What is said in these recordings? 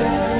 Bienvenue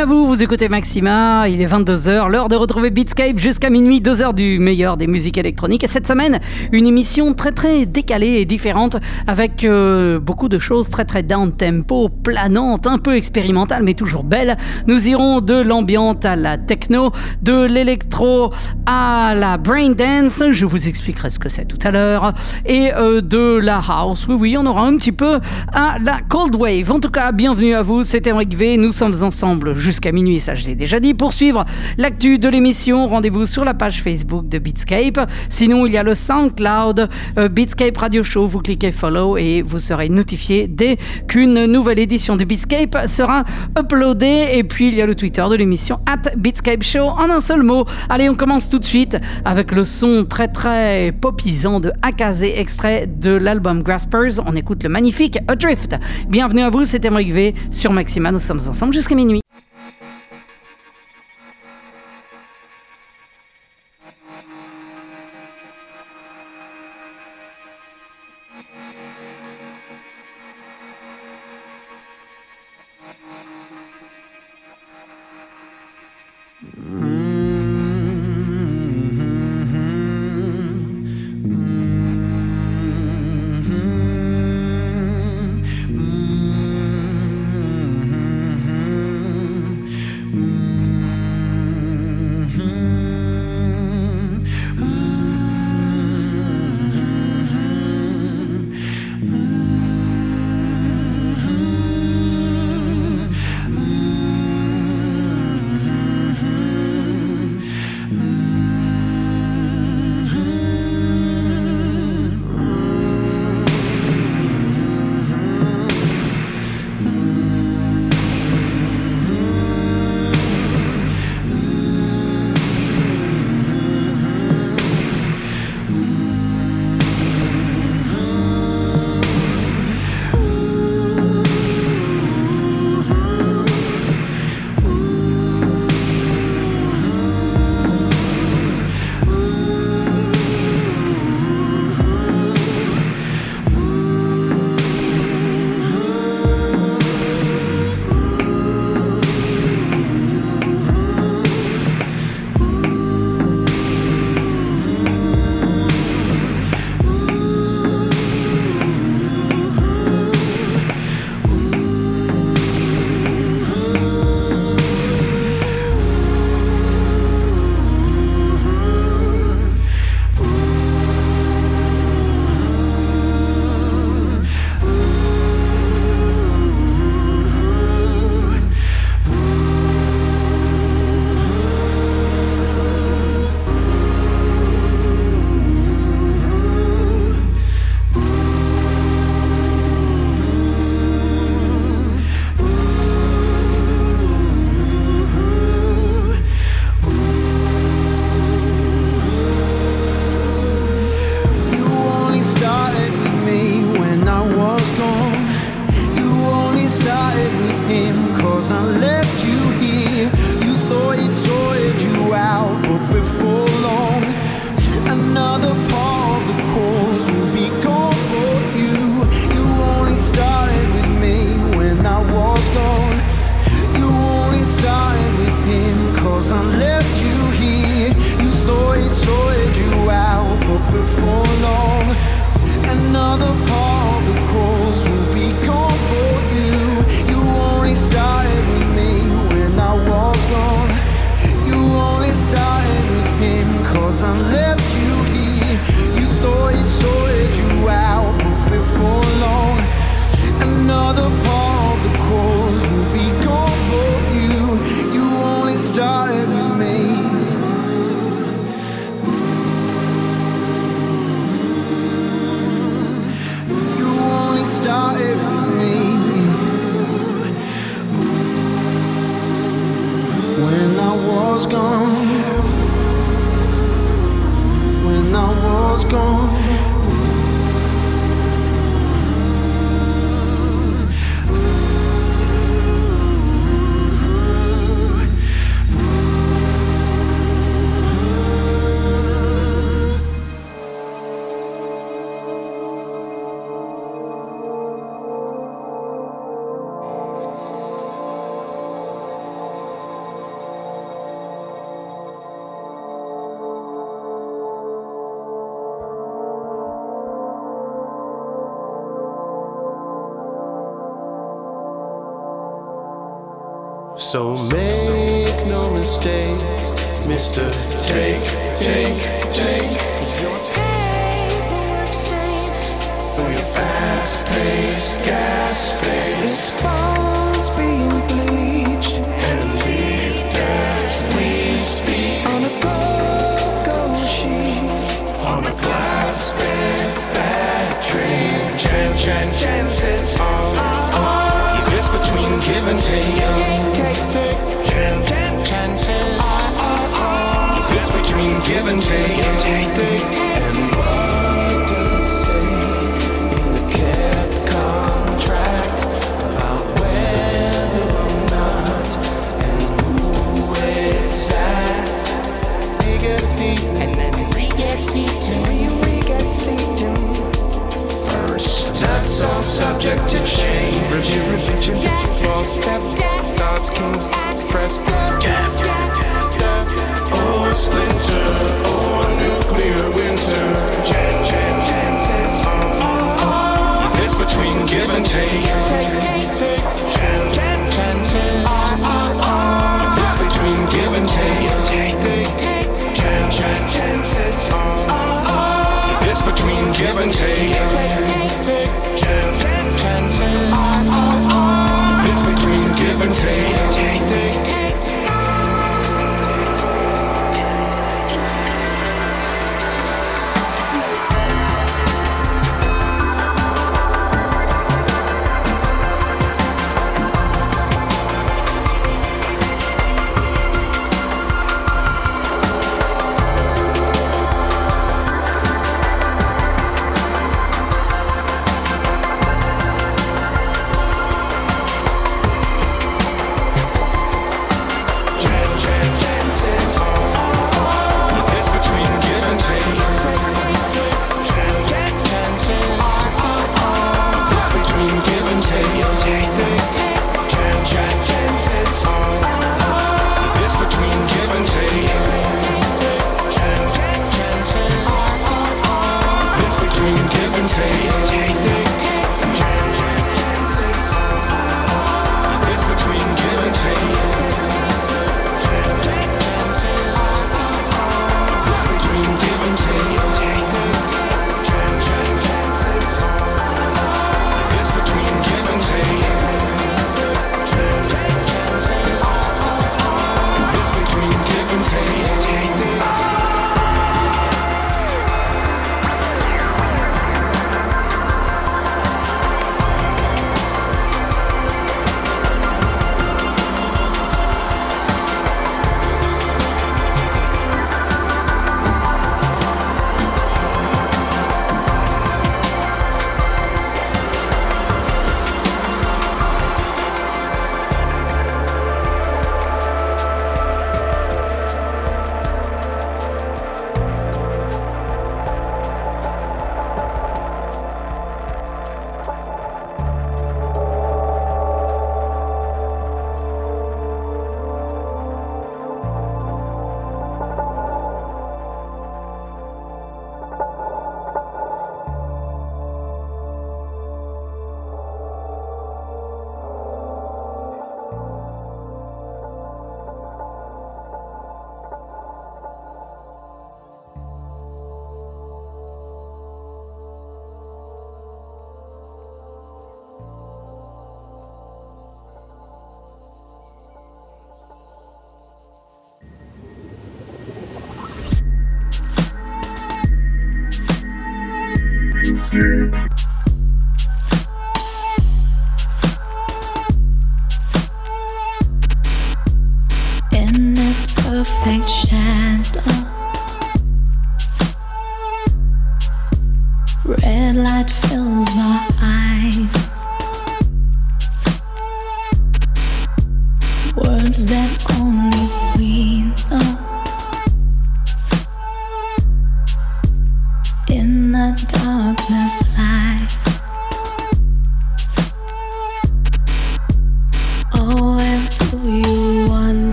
à vous, vous écoutez Maxima, il est 22h, l'heure de retrouver Beatscape jusqu'à minuit, 2 heures du meilleur des musiques électroniques. Et cette semaine, une émission très très décalée et différente avec euh, beaucoup de choses très très down tempo, planantes, un peu expérimentales mais toujours belles. Nous irons de l'ambiante à la techno, de l'électro à la brain dance, je vous expliquerai ce que c'est tout à l'heure, et euh, de la house. Oui oui, on aura un petit peu à la cold wave. En tout cas, bienvenue à vous, c'est Eric V, nous sommes ensemble minuit, ça je l'ai déjà dit. Pour suivre l'actu de l'émission, rendez-vous sur la page Facebook de Beatscape. Sinon, il y a le SoundCloud euh, Beatscape Radio Show. Vous cliquez follow et vous serez notifié dès qu'une nouvelle édition de Beatscape sera uploadée. Et puis, il y a le Twitter de l'émission at Beatscape Show en un seul mot. Allez, on commence tout de suite avec le son très très popisant de Akaze, extrait de l'album Graspers. On écoute le magnifique Adrift. Bienvenue à vous, c'est Emmerich V sur Maxima. Nous sommes ensemble jusqu'à minuit.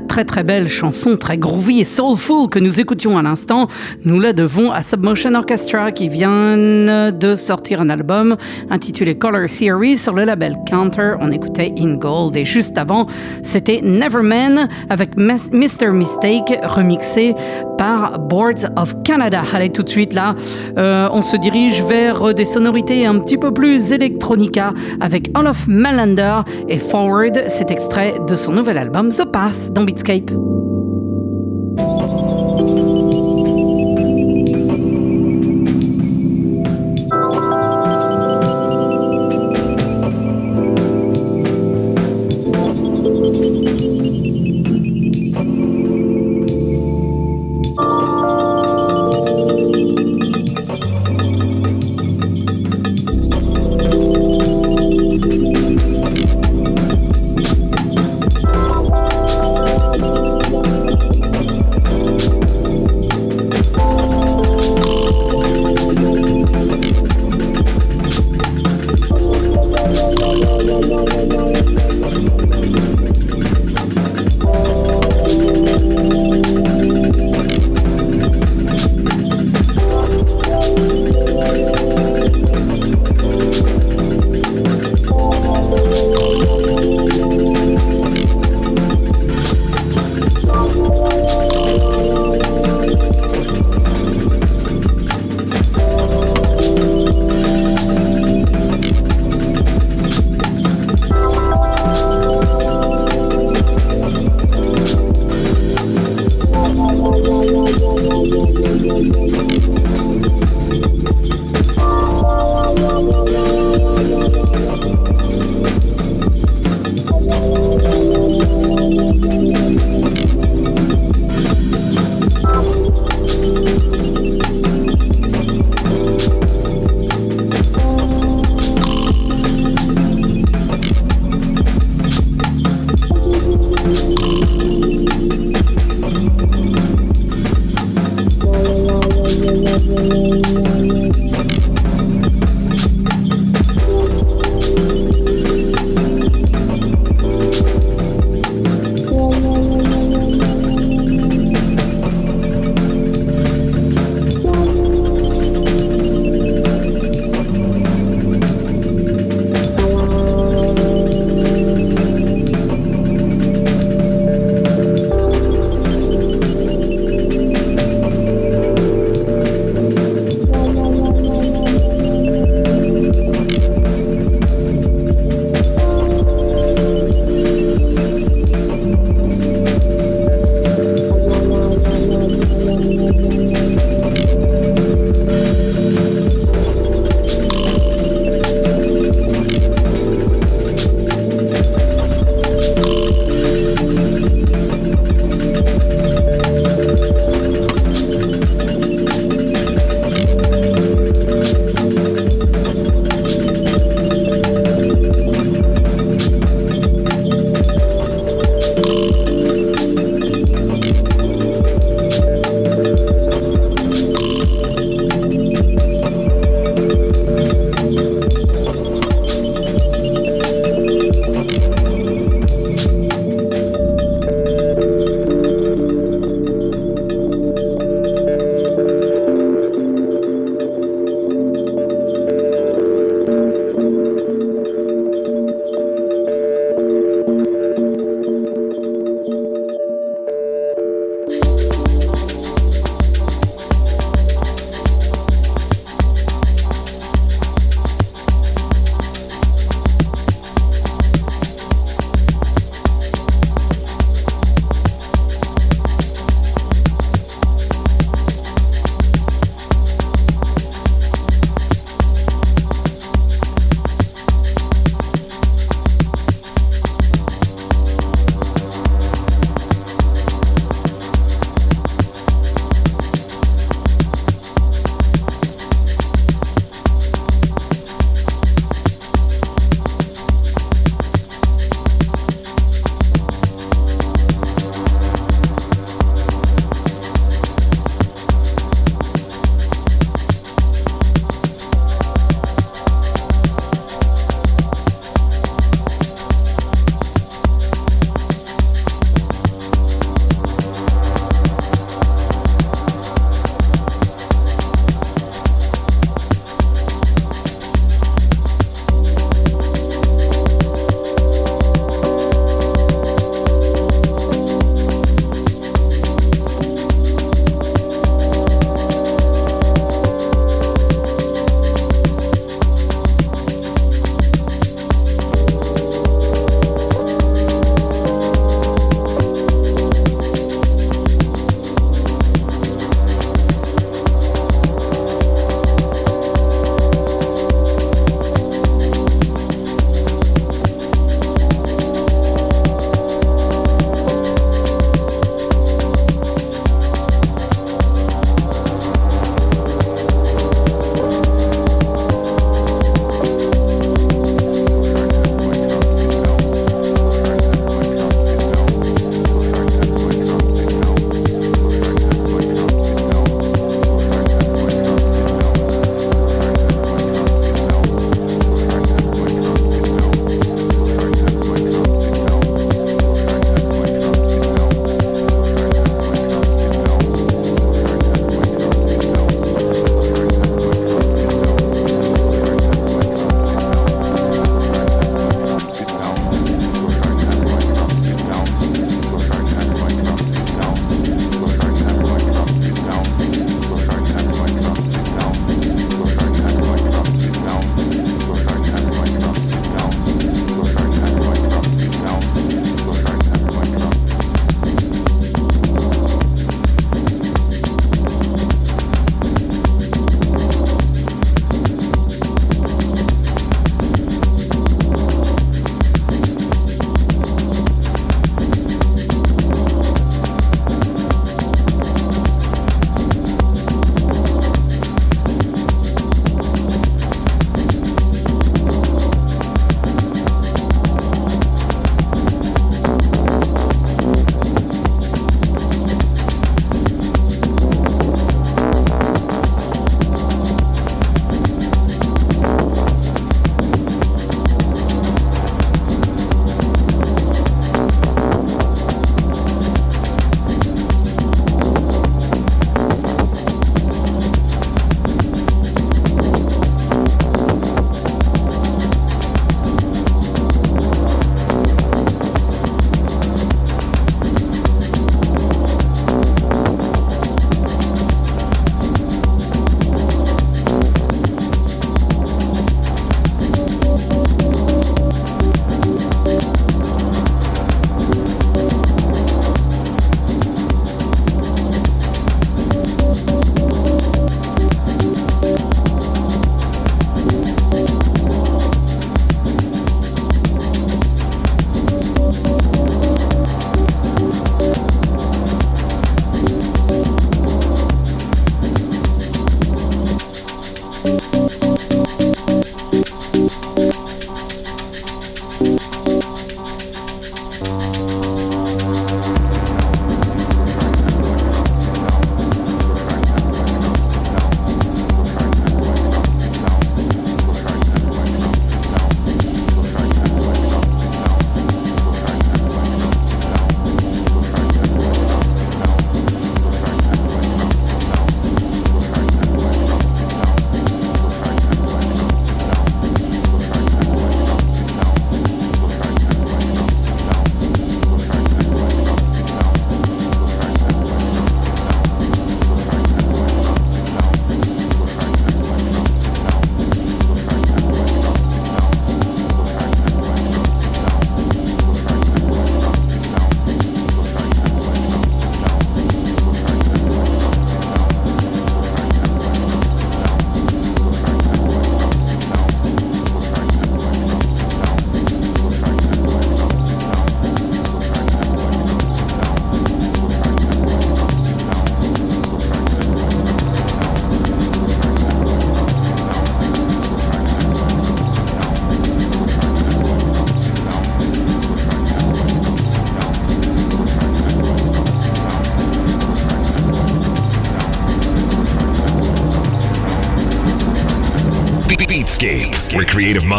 Très très belle chanson, très groovy et soulful que nous écoutions à l'instant, nous la devons à Submotion Orchestra qui vient de sortir un album intitulé Color Theory sur le label Counter. On écoutait In Gold et juste avant, c'était Neverman avec Mr. Mistake remixé par Boards of Canada. Allez, tout de suite là, euh, on se dirige vers des sonorités un petit peu plus electronica avec Olaf Melander et Forward, cet extrait de son nouvel album The Path Beatscape. Beatscape,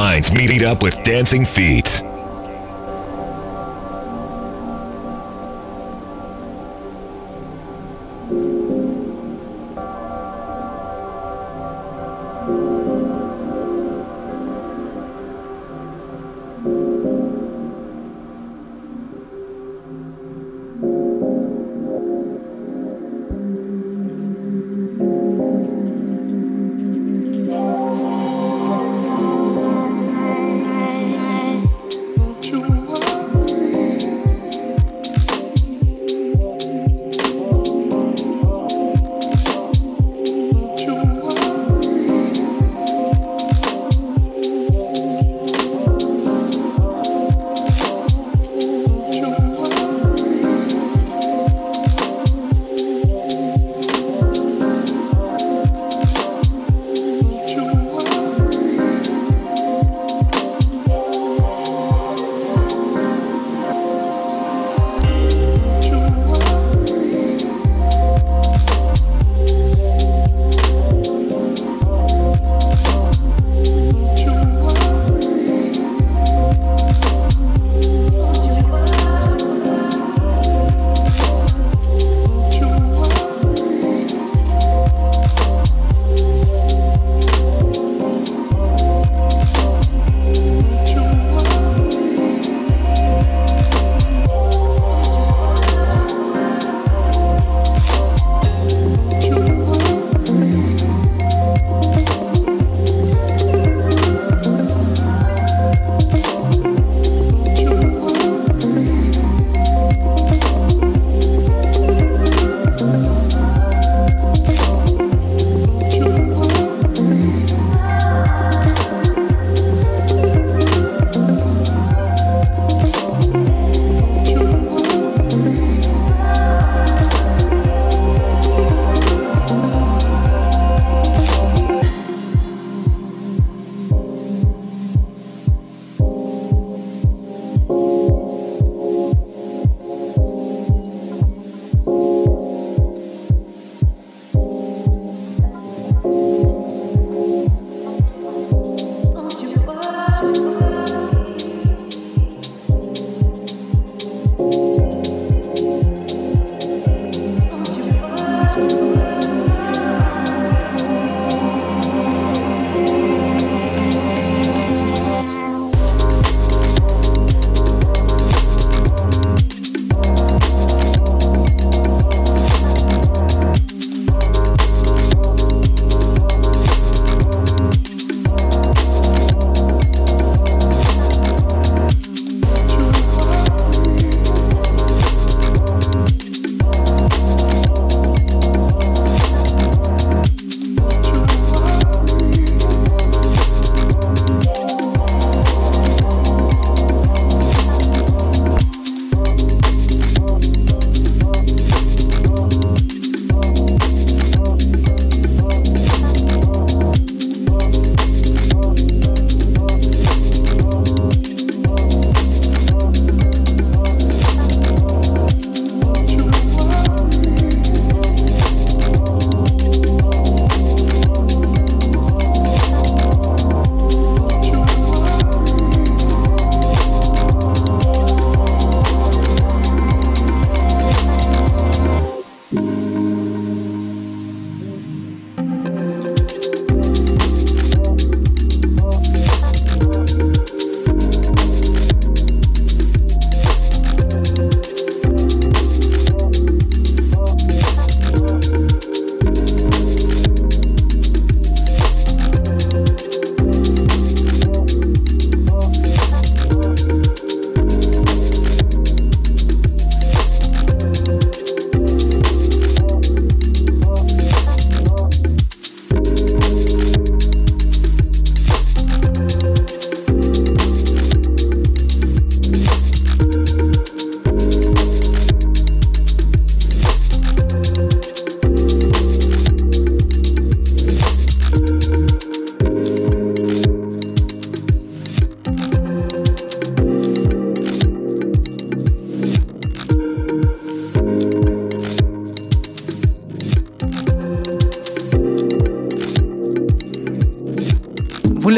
minds meet it up with dancing feet.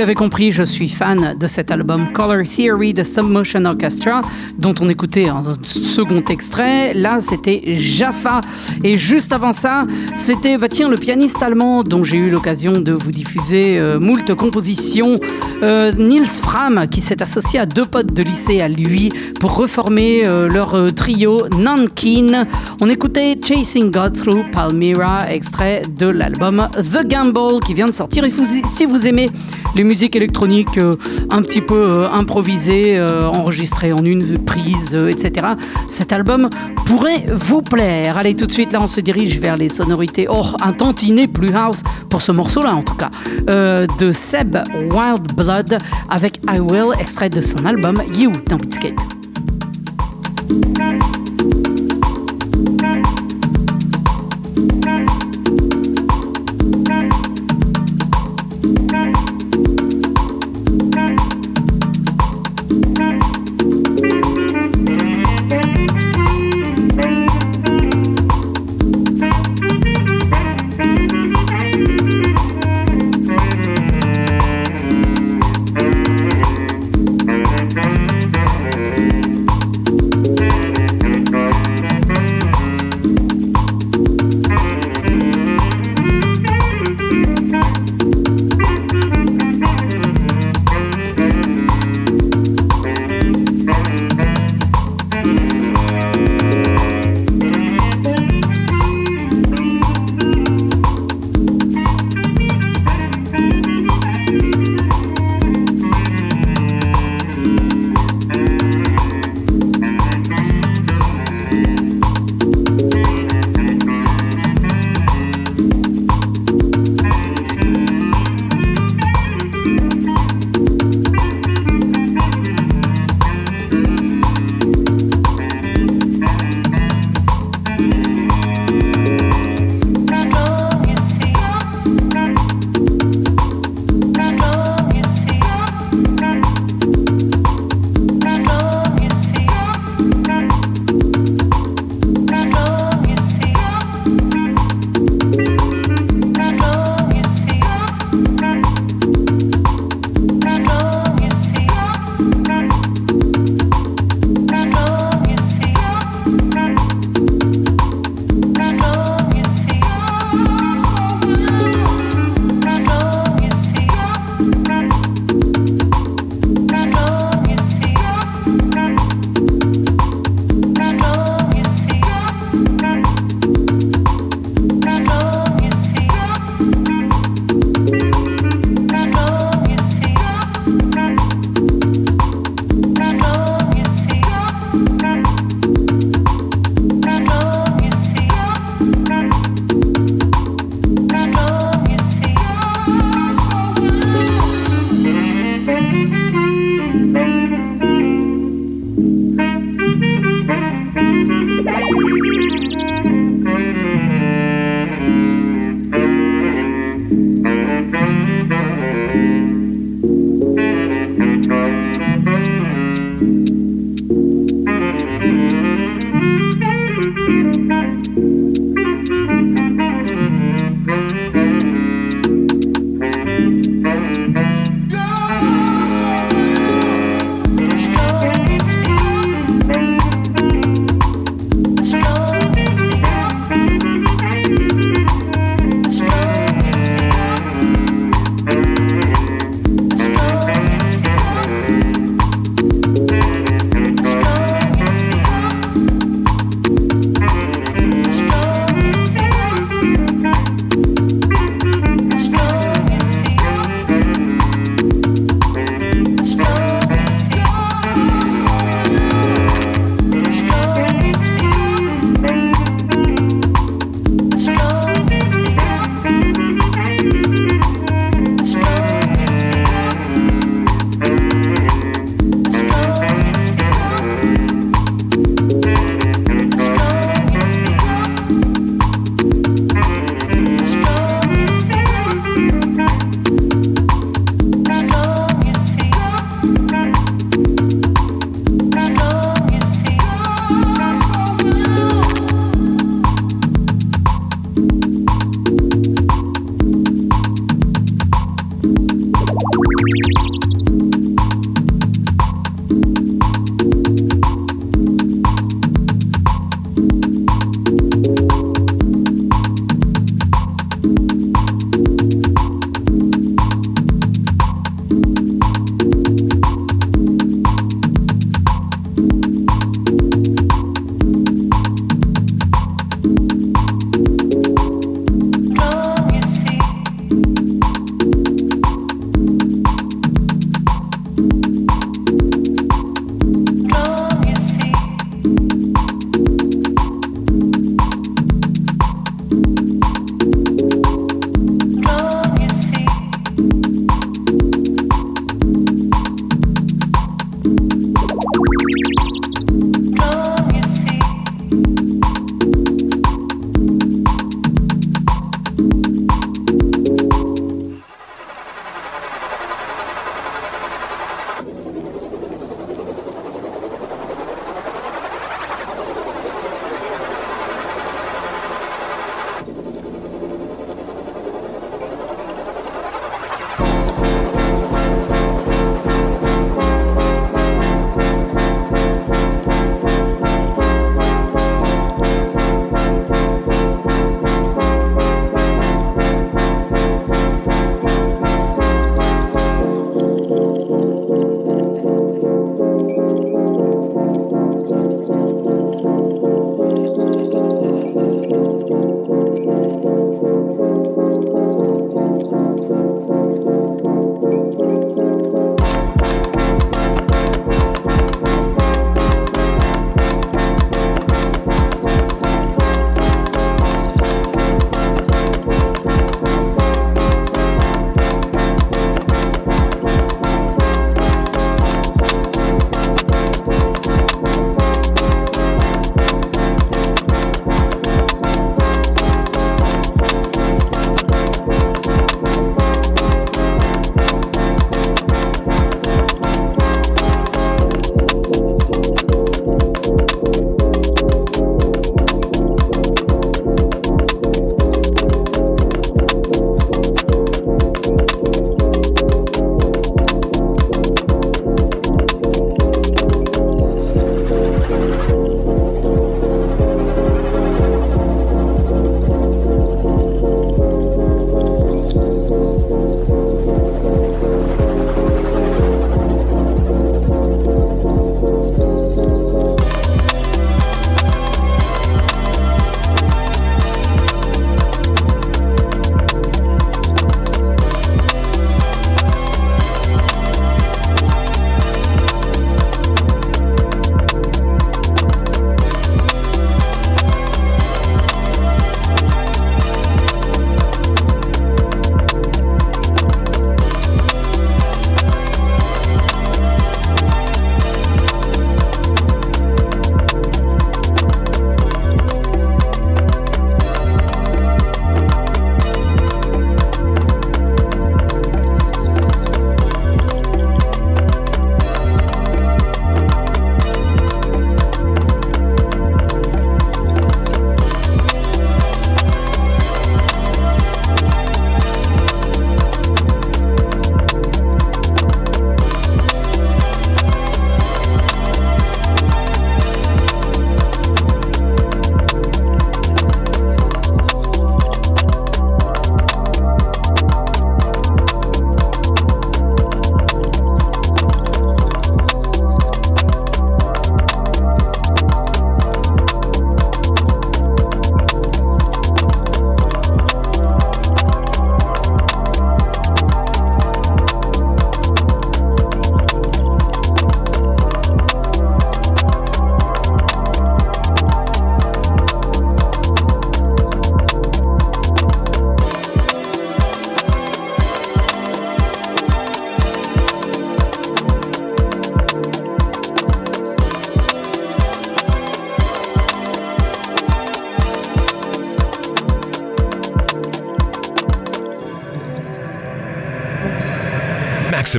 L'avez compris, je suis fan de cet album Color Theory de Submotion Orchestra, dont on écoutait un second extrait. Là, c'était Jaffa. Et juste avant ça, c'était bah, tiens, le pianiste allemand dont j'ai eu l'occasion de vous diffuser euh, moult compositions, euh, Niels Fram, qui s'est associé à deux potes de lycée à lui pour reformer euh, leur euh, trio Nankin. On écoutait Chasing God Through Palmyra, extrait de l'album The Gamble qui vient de sortir. Et si vous aimez les musiques électroniques un petit peu improvisées, enregistrées en une prise, etc., cet album pourrait vous plaire. Allez, tout de suite, là, on se dirige vers les sonorités, oh, un tantinet plus house pour ce morceau-là, en tout cas, de Seb Wild Avec I Will, extrait de son album You dans Beatscape.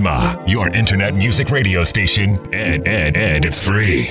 Maxima, your internet music radio station, and, and, and it's free.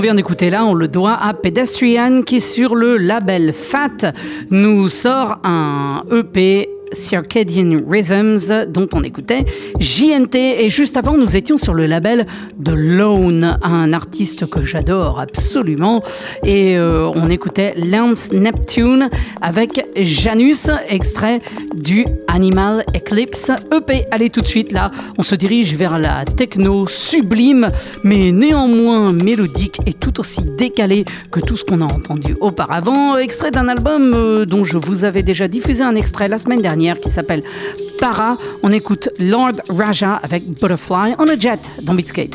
Que l'on vient d'écouter là, on le doit à Pedestrian qui sur le label Fat nous sort un EP Circadian Rhythms dont on écoutait JNT et juste avant nous étions sur le label de Lone, un artiste que j'adore absolument. Et euh, on écoutait Lance Neptune avec Janus, extrait du Animal Eclipse EP. Allez tout de suite là, on se dirige vers la techno sublime mais néanmoins mélodique et tout aussi décalé que tout ce qu'on a entendu auparavant, extrait d'un album euh, dont je vous avais déjà diffusé un extrait la semaine dernière qui s'appelle Para. On écoute Lord Raja avec Butterfly on a jet dans Beatscape.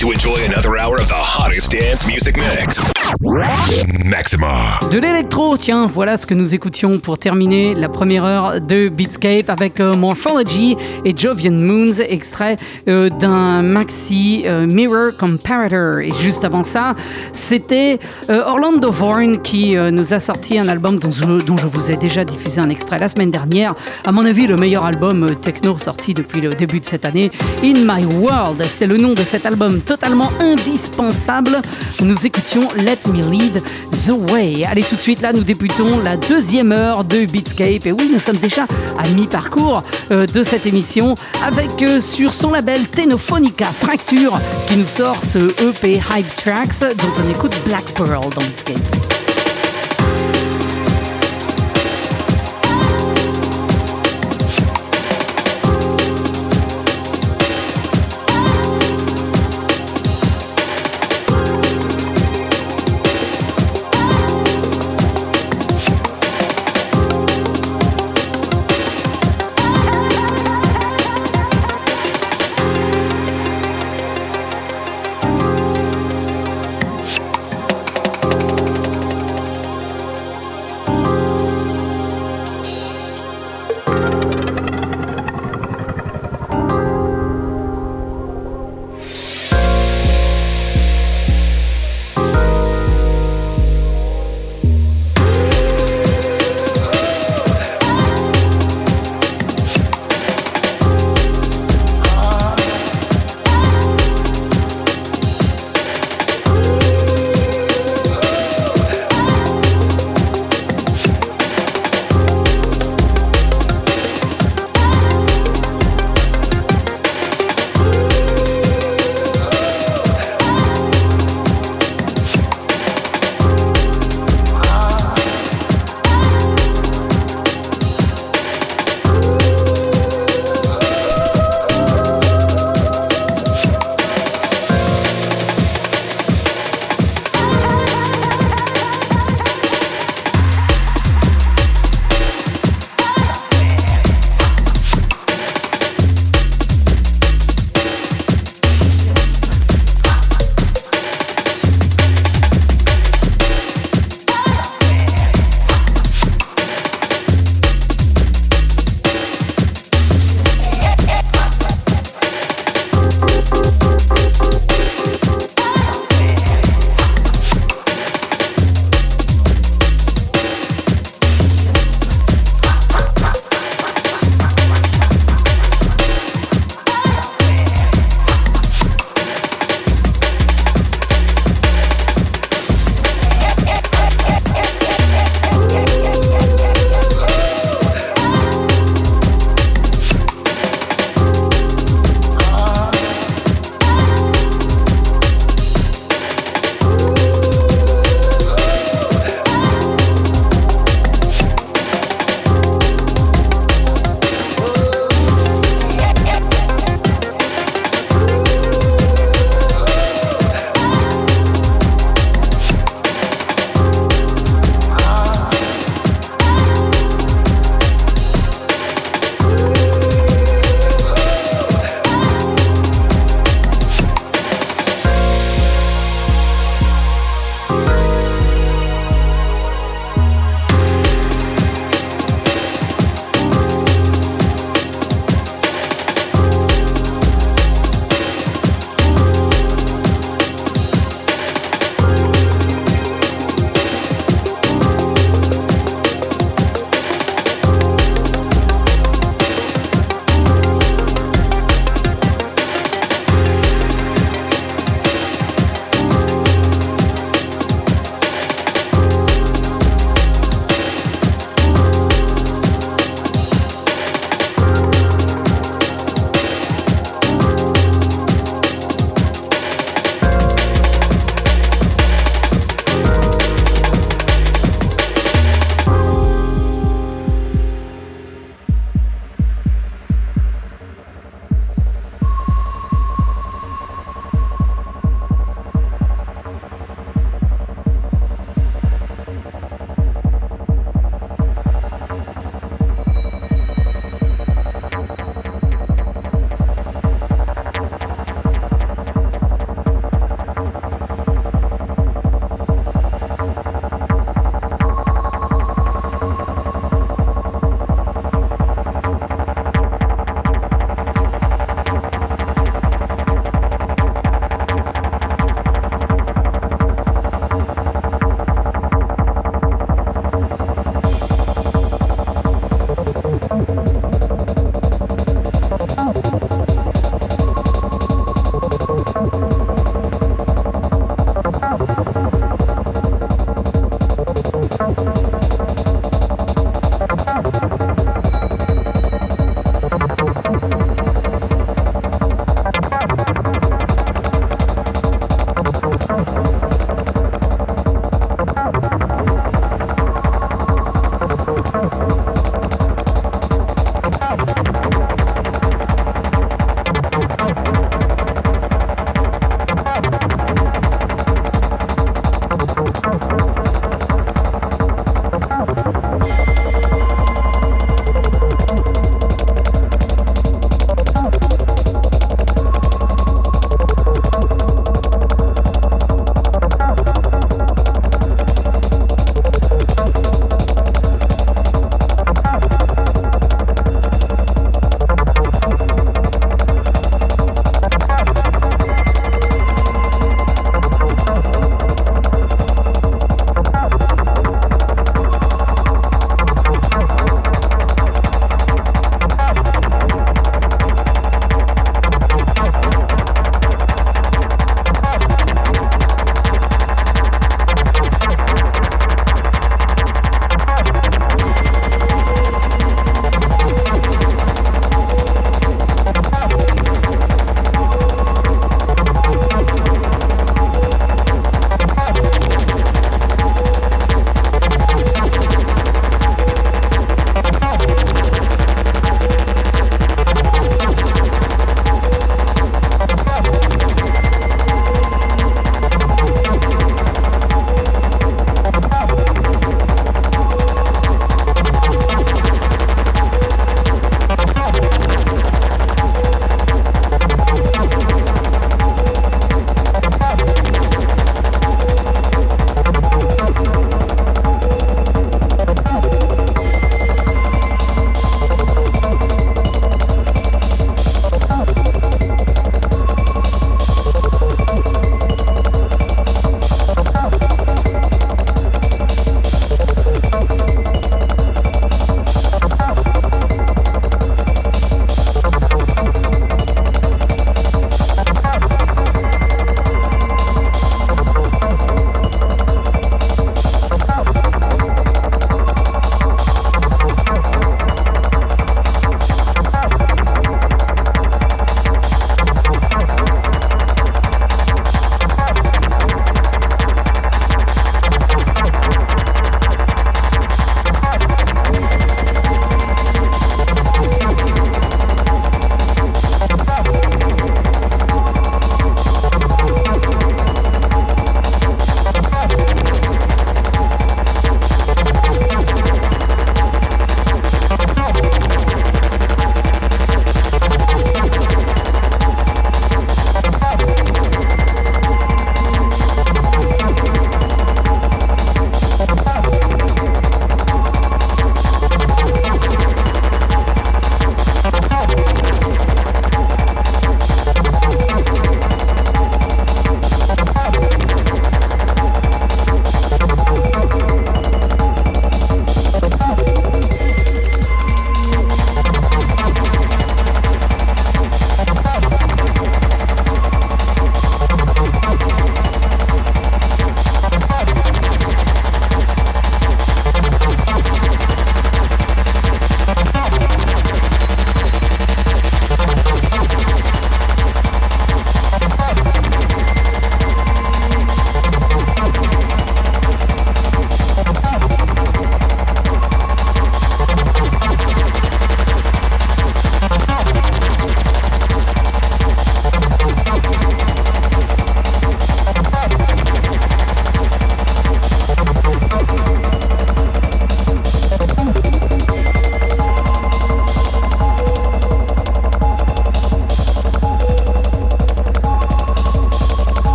To enjoy another hour of the hottest dance music mix. Maxima. De l'électro, tiens, voilà ce que nous écoutions pour terminer la première heure de Beatscape avec euh, Morphology et Jovian Moons, extrait euh, d'un maxi euh, Mirror Comparator. Et juste avant ça, c'était euh, Orlando Vorn qui euh, nous a sorti un album dont je, dont je vous ai déjà diffusé un extrait la semaine dernière. À mon avis, le meilleur album euh, techno sorti depuis le début de cette année. In My World, c'est le nom de cet album totalement indispensable. Nous écoutions Let Me Lead the Way. Allez, tout de suite, là, nous débutons la deuxième heure de Beatscape. Et oui, nous sommes déjà à mi-parcours euh, de cette émission avec euh, sur son label Tenophonica Fracture qui nous sort ce EP Hype Tracks dont on écoute Black Pearl dans Beatscape.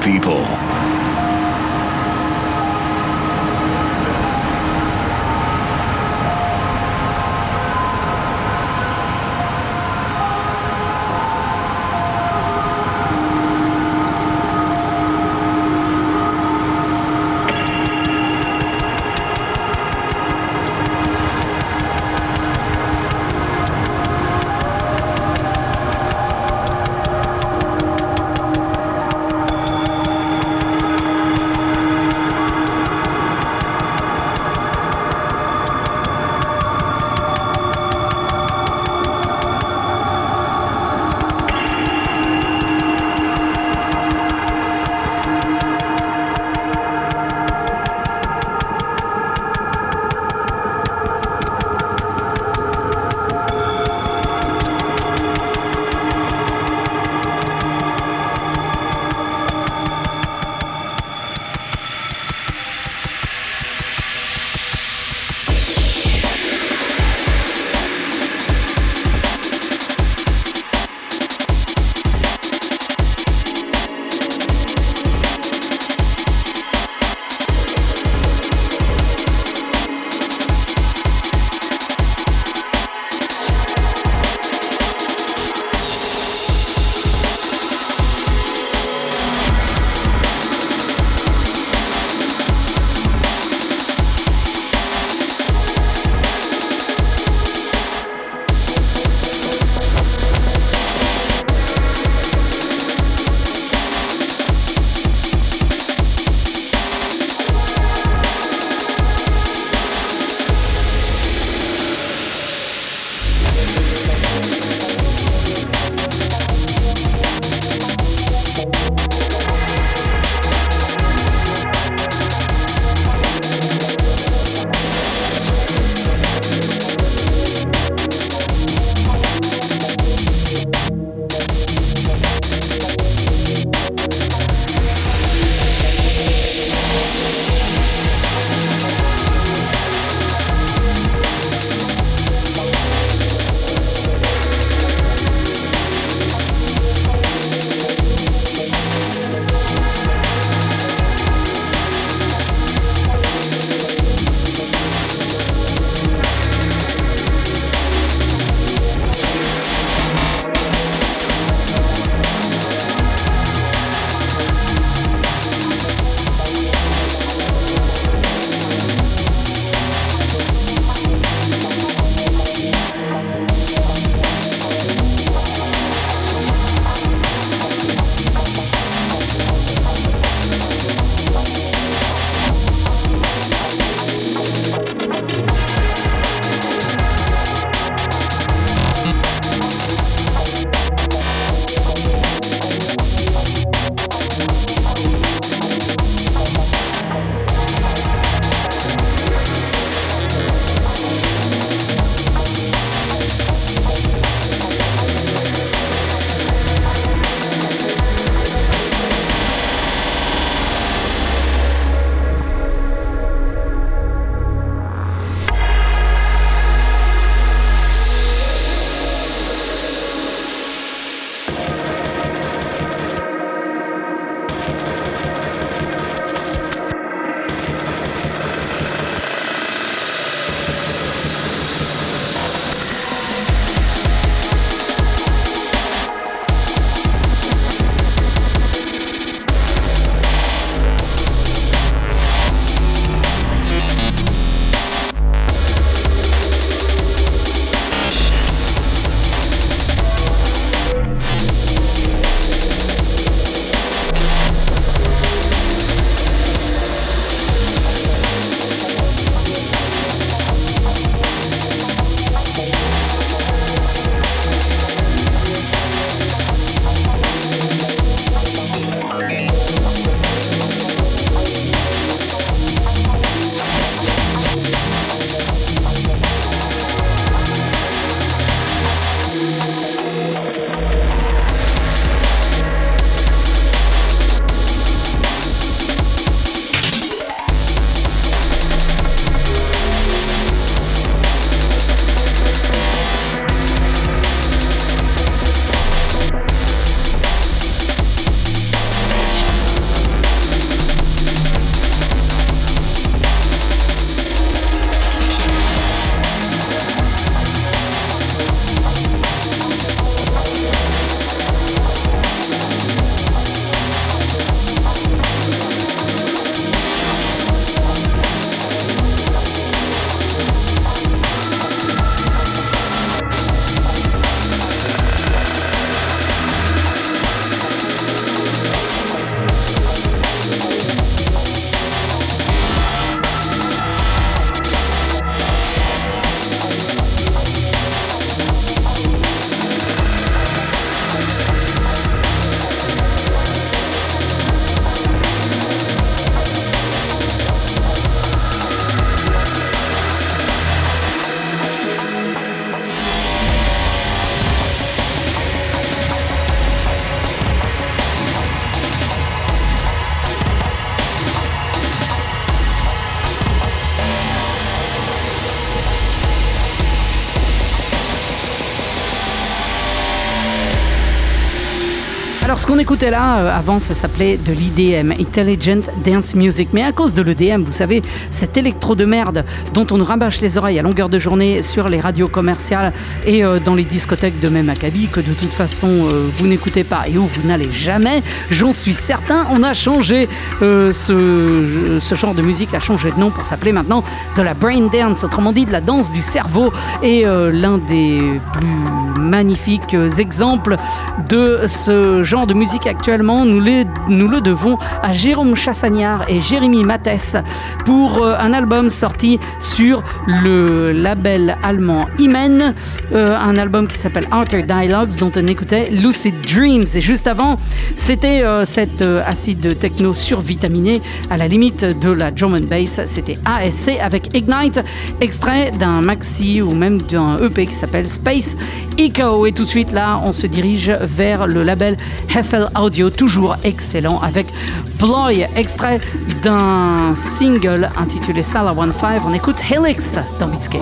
People. Écoutait là, euh, avant ça s'appelait de l'IDM, Intelligent Dance Music. Mais à cause de l'EDM, vous savez, cet électro de merde dont on nous rabâche les oreilles à longueur de journée sur les radios commerciales et euh, dans les discothèques de même acabit, que de toute façon euh, vous n'écoutez pas et où vous n'allez jamais, j'en suis certain, on a changé ce, genre de musique, a changé de nom pour s'appeler maintenant de la brain dance, autrement dit de la danse du cerveau. Et l'un des plus magnifiques exemples de ce genre de musique actuellement, nous, les- nous le devons à Jérôme Chassagnard et Jérémy Mathès pour euh, un album sorti sur le label allemand Imen, euh, un album qui s'appelle Outer Dialogues dont on écoutait Lucid Dreams. Et juste avant, c'était euh, euh, acide techno survitaminé à la limite de la and bass. C'était ASC avec Ignite, extrait d'un maxi ou même d'un EP qui s'appelle Space Echo. Et tout de suite là, on se dirige vers le label Hessel Audio, toujours excellent, avec Ploy, extrait d'un single intitulé Sala 15. On écoute Helix dans Beatscape.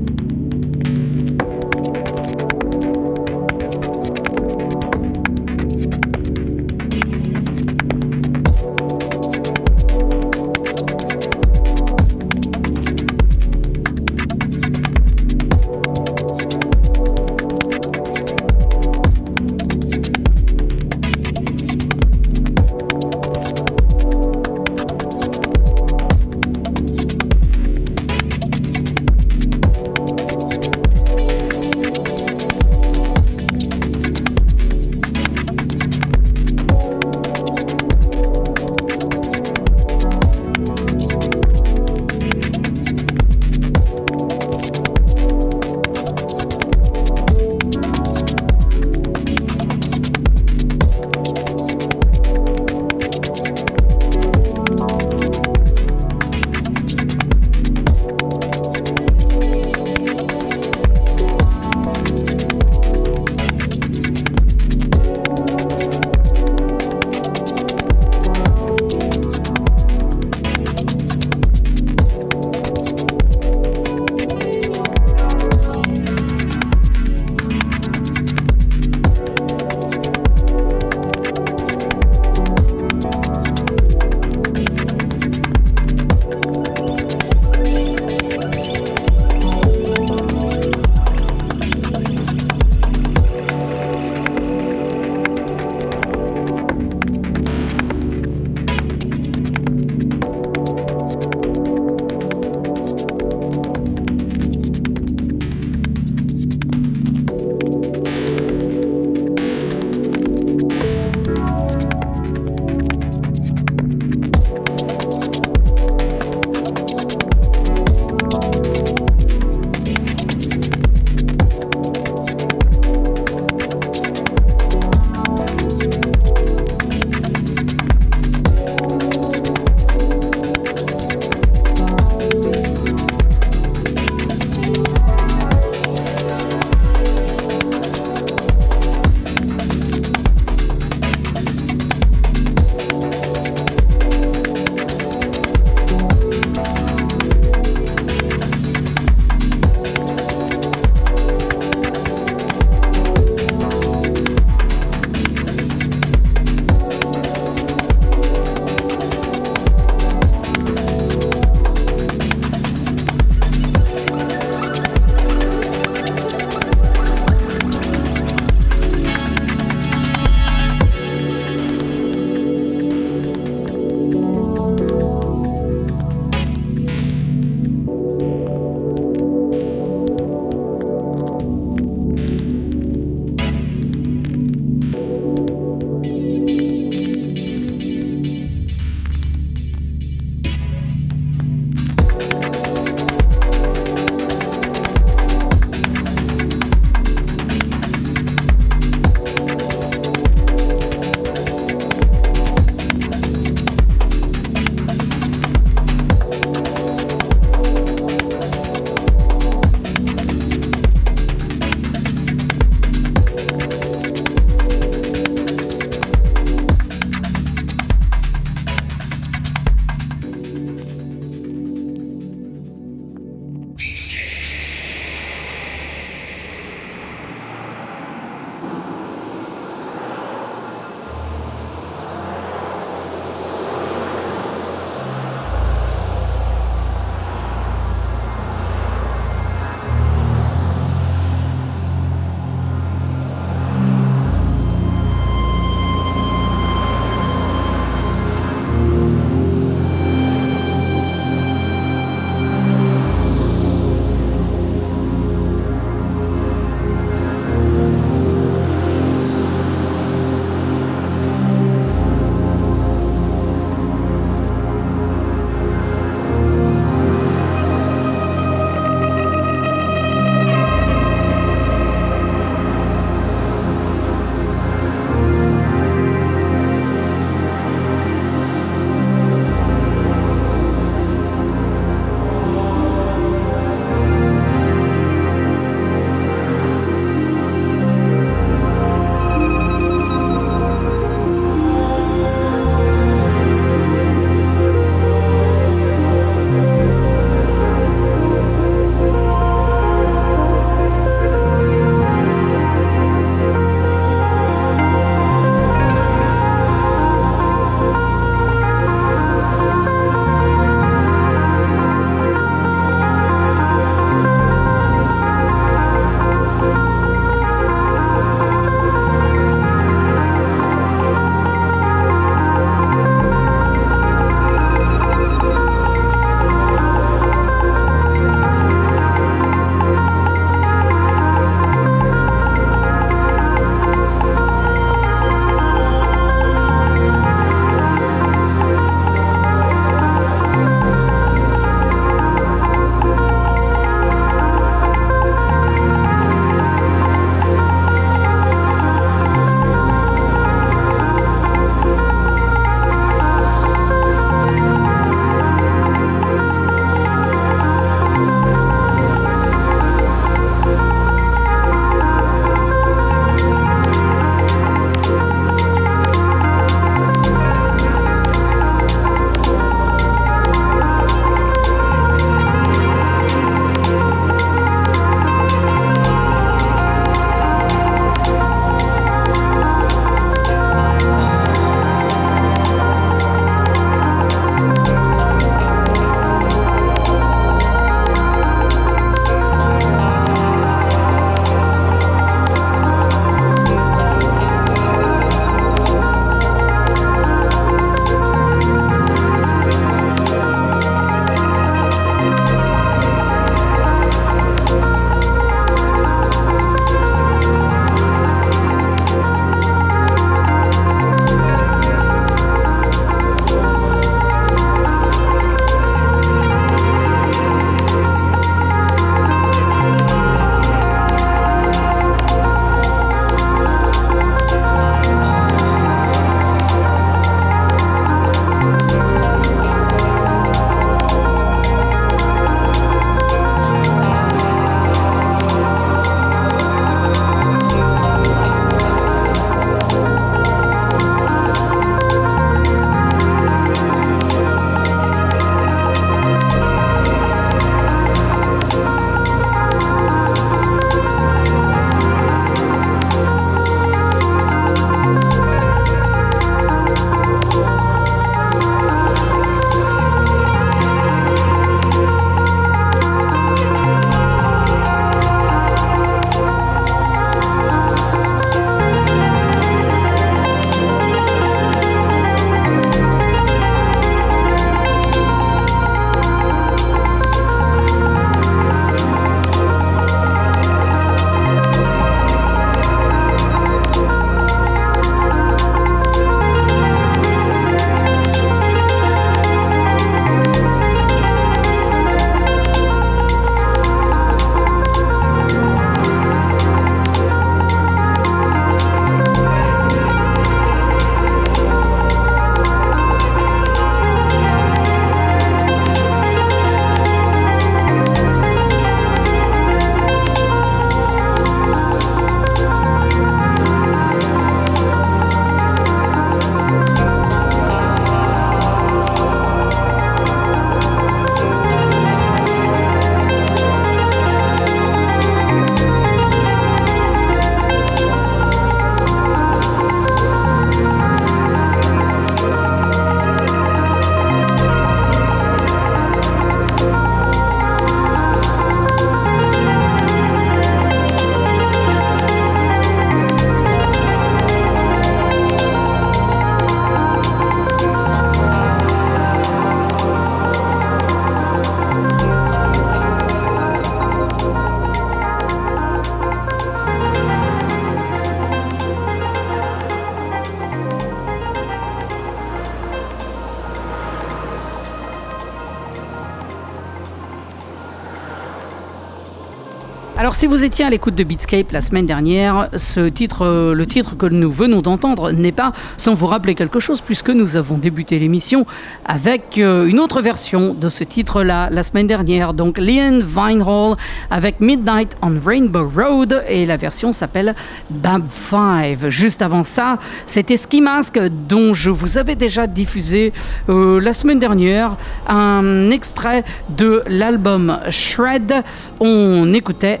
Si vous étiez à l'écoute de Beatscape la semaine dernière, ce titre, euh, le titre que nous venons d'entendre n'est pas sans vous rappeler quelque chose puisque nous avons débuté l'émission avec euh, une autre version de ce titre-là la semaine dernière. Donc Leon Vinehall avec Midnight on Rainbow Road et la version s'appelle Bab 5. Juste avant ça, c'était Ski Mask dont je vous avais déjà diffusé euh, la semaine dernière un extrait de l'album Shred. On écoutait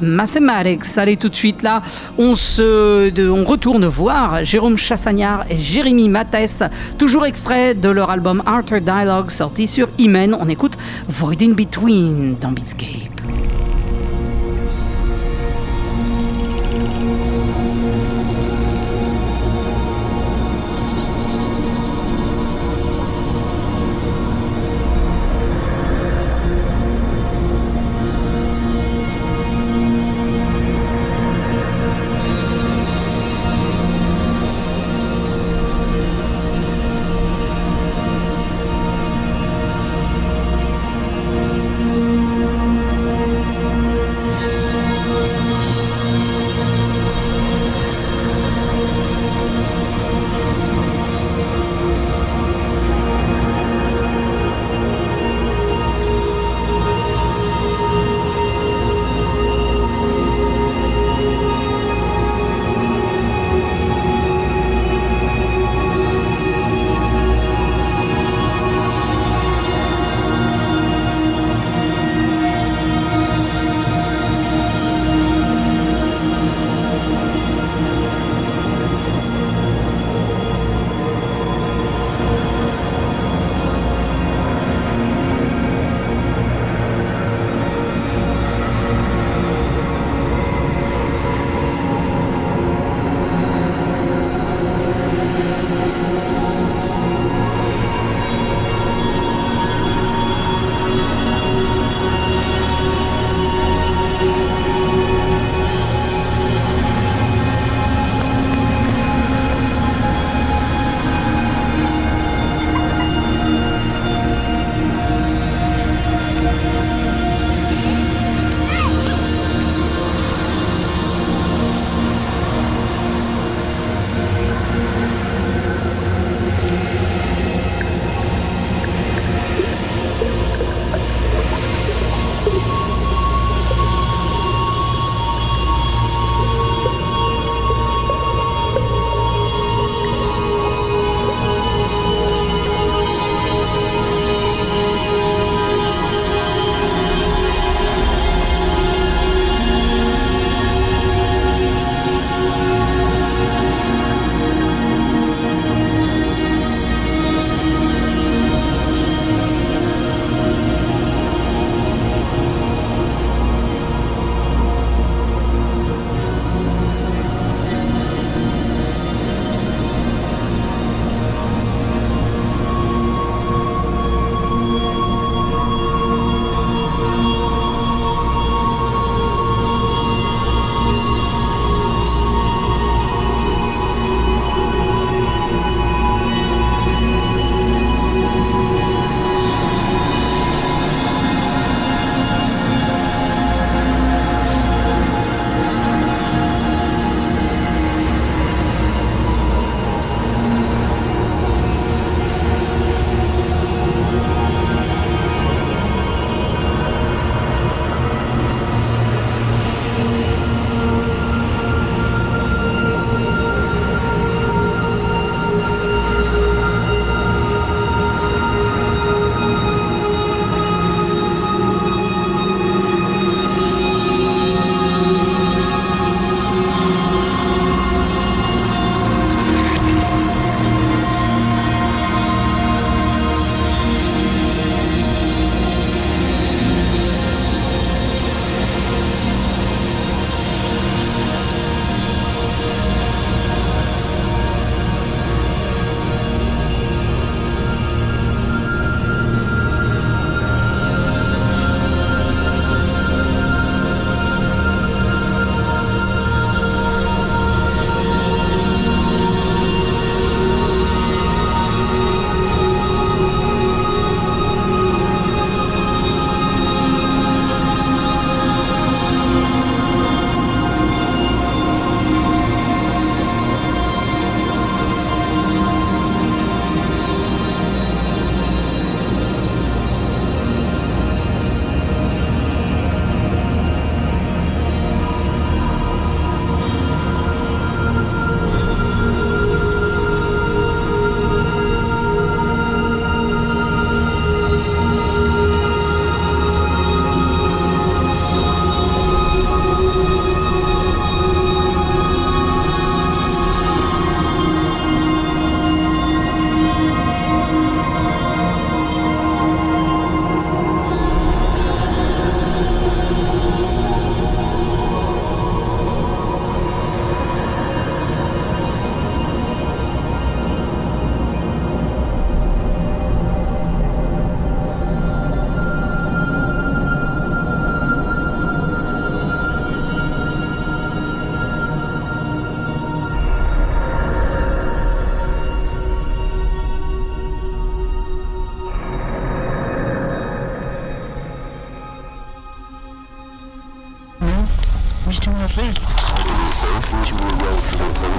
Mathematics. Allez tout de suite là, on retourne voir Jérôme Chassagnard et Jérémy Mathès, toujours extrait de leur album Arthur Dialogue sorti sur Imen. On écoute Void in Between dans Beatscape. was doing a thing. First we were relatively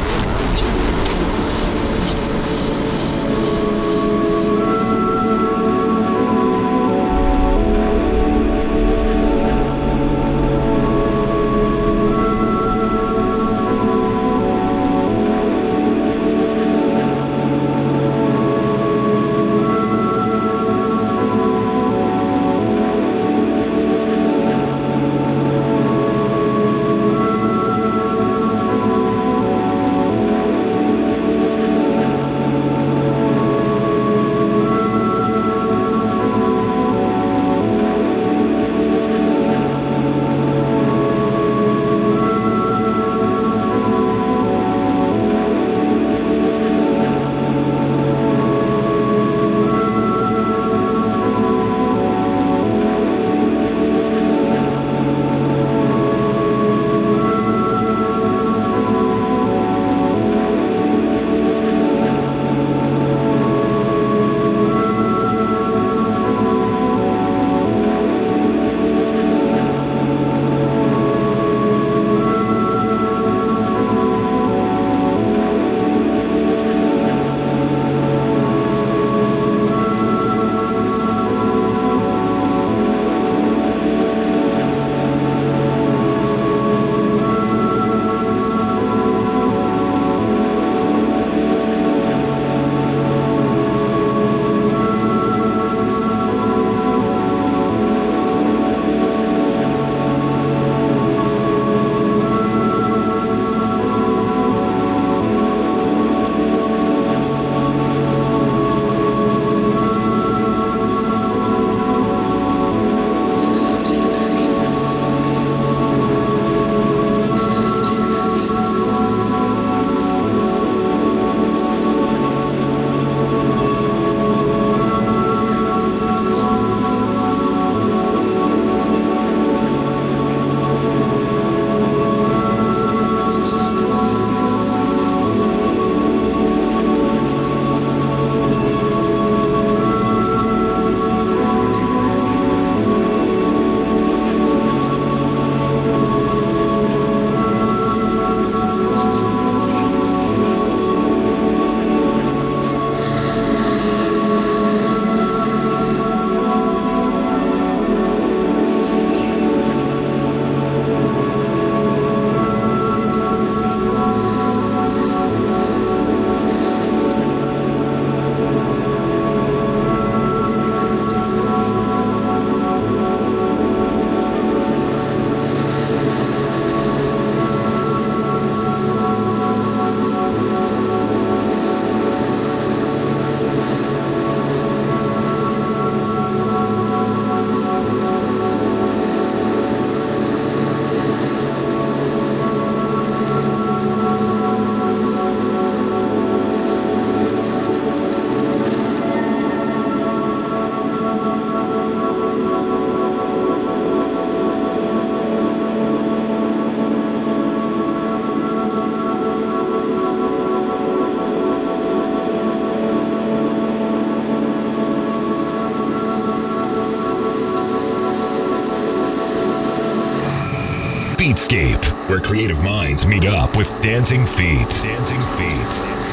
Beatscape, where creative minds meet up with dancing feet. Dancing feet.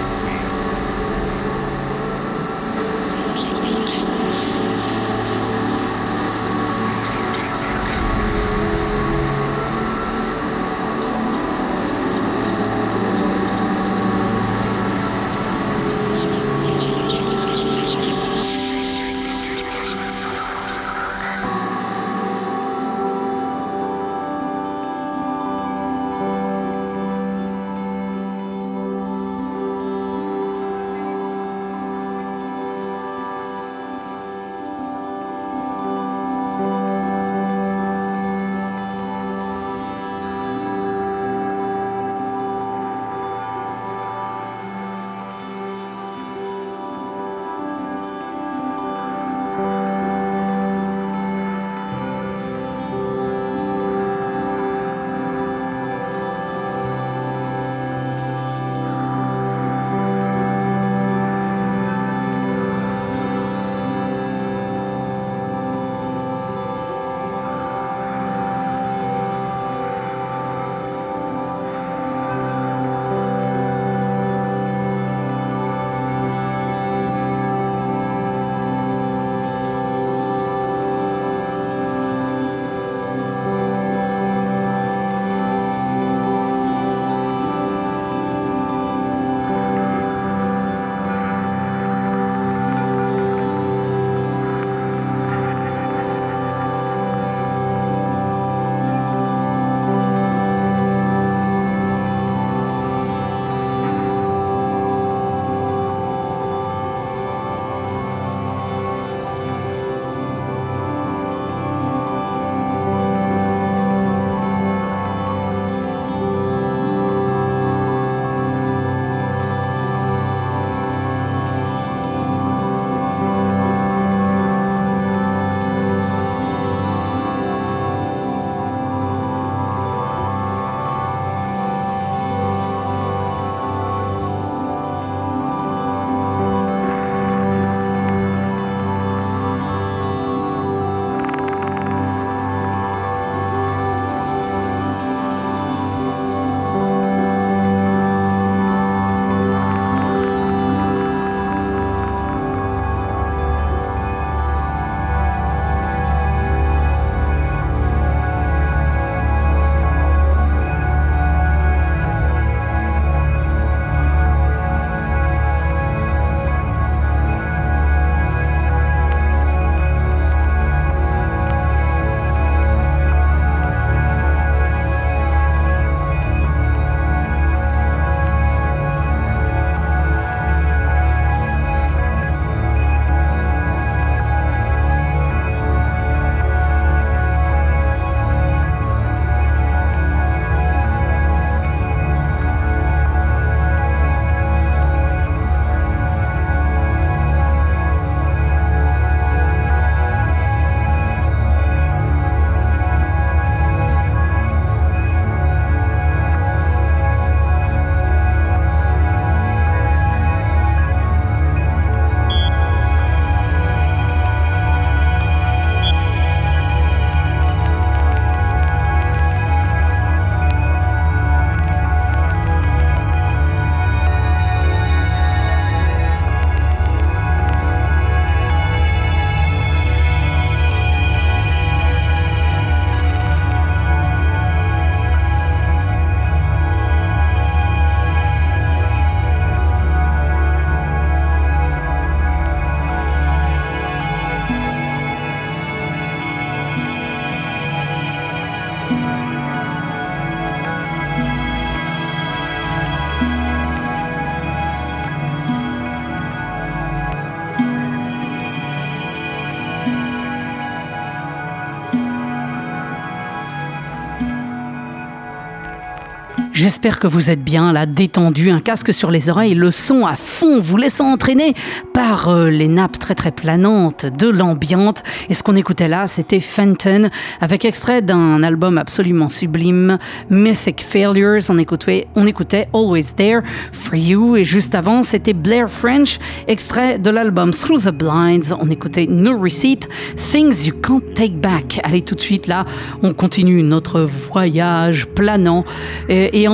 J'espère que vous êtes bien là, détendu, un casque sur les oreilles, le son à fond, vous laissant entraîner par euh, les nappes très très planantes de l'ambiante. Et ce qu'on écoutait là, c'était Fenton, avec extrait d'un album absolument sublime, Mythic Failures. On écoutait, on écoutait Always There for You. Et juste avant, c'était Blair French, extrait de l'album Through the Blinds. On écoutait No Receipt, Things You Can't Take Back. Allez, tout de suite là, on continue notre voyage planant et, et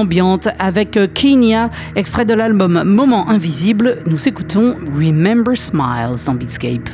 avec euh, Kenya, extrait de l'album Moment Invisible. Nous écoutons Remember Smiles en Beatscape.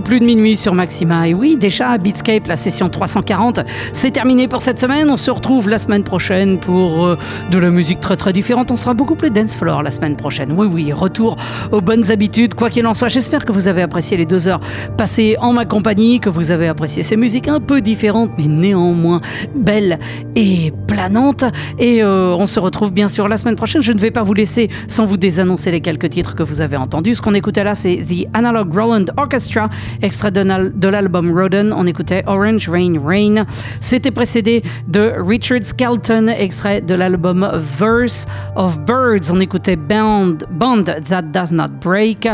Plus de minuit sur Maxima. Et oui, déjà, Beatscape, la session 340, c'est terminé pour cette semaine. On se retrouve la semaine prochaine pour euh, de la musique très très différente. On sera beaucoup plus dance floor la semaine prochaine. Oui, oui, retour aux bonnes habitudes, quoi qu'il en soit. J'espère que vous avez apprécié les deux heures passées en ma compagnie, que vous avez apprécié ces musiques un peu différentes, mais néanmoins belles et planantes. Et euh, on se retrouve bien sûr la semaine prochaine. Je ne vais pas vous laisser sans vous désannoncer les quelques titres que vous avez entendus. Ce qu'on écoutait là, c'est The Analog Roland Orchestra, extrait de l'al- de l'album Rodin. On écoutait Orange Rain Rain. C'était précédé de Richard Skelton, extrait de l'album Verse of Birds. On écoutait Band, Band That Does Not Break.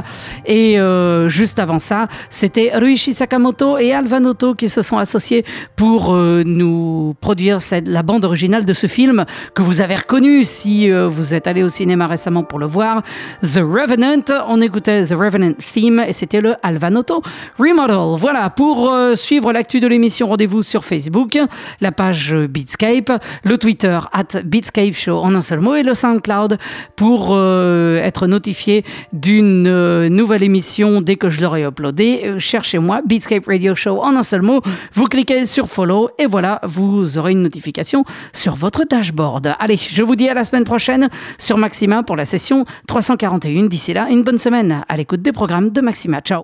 Et euh, juste avant ça, c'était Ruichi Sakamoto et Alvanoto qui se sont associés pour euh, nous produire la bande originale de ce film que vous avez reconnu si euh, vous êtes allé au cinéma récemment pour le voir. The Revenant. On écoutait The Revenant Theme et c'était le Alvanoto Remodel. Voilà, pour euh, suivre l'actu de l'émission, rendez-vous sur Facebook, la page Beatscape, le Twitter at Beatscape Show en un seul mot et le SoundCloud pour euh, être notifié d'une nouvelle émission dès que je l'aurai uploadé. Euh, Cherchez-moi Beatscape Radio Show en un seul mot. Vous cliquez sur follow et voilà, vous aurez une notification sur votre dashboard. Allez, je vous dis à la semaine prochaine sur Maxima pour la session 341. D'ici là, une bonne semaine à l'écoute des programmes de Maxima. Ciao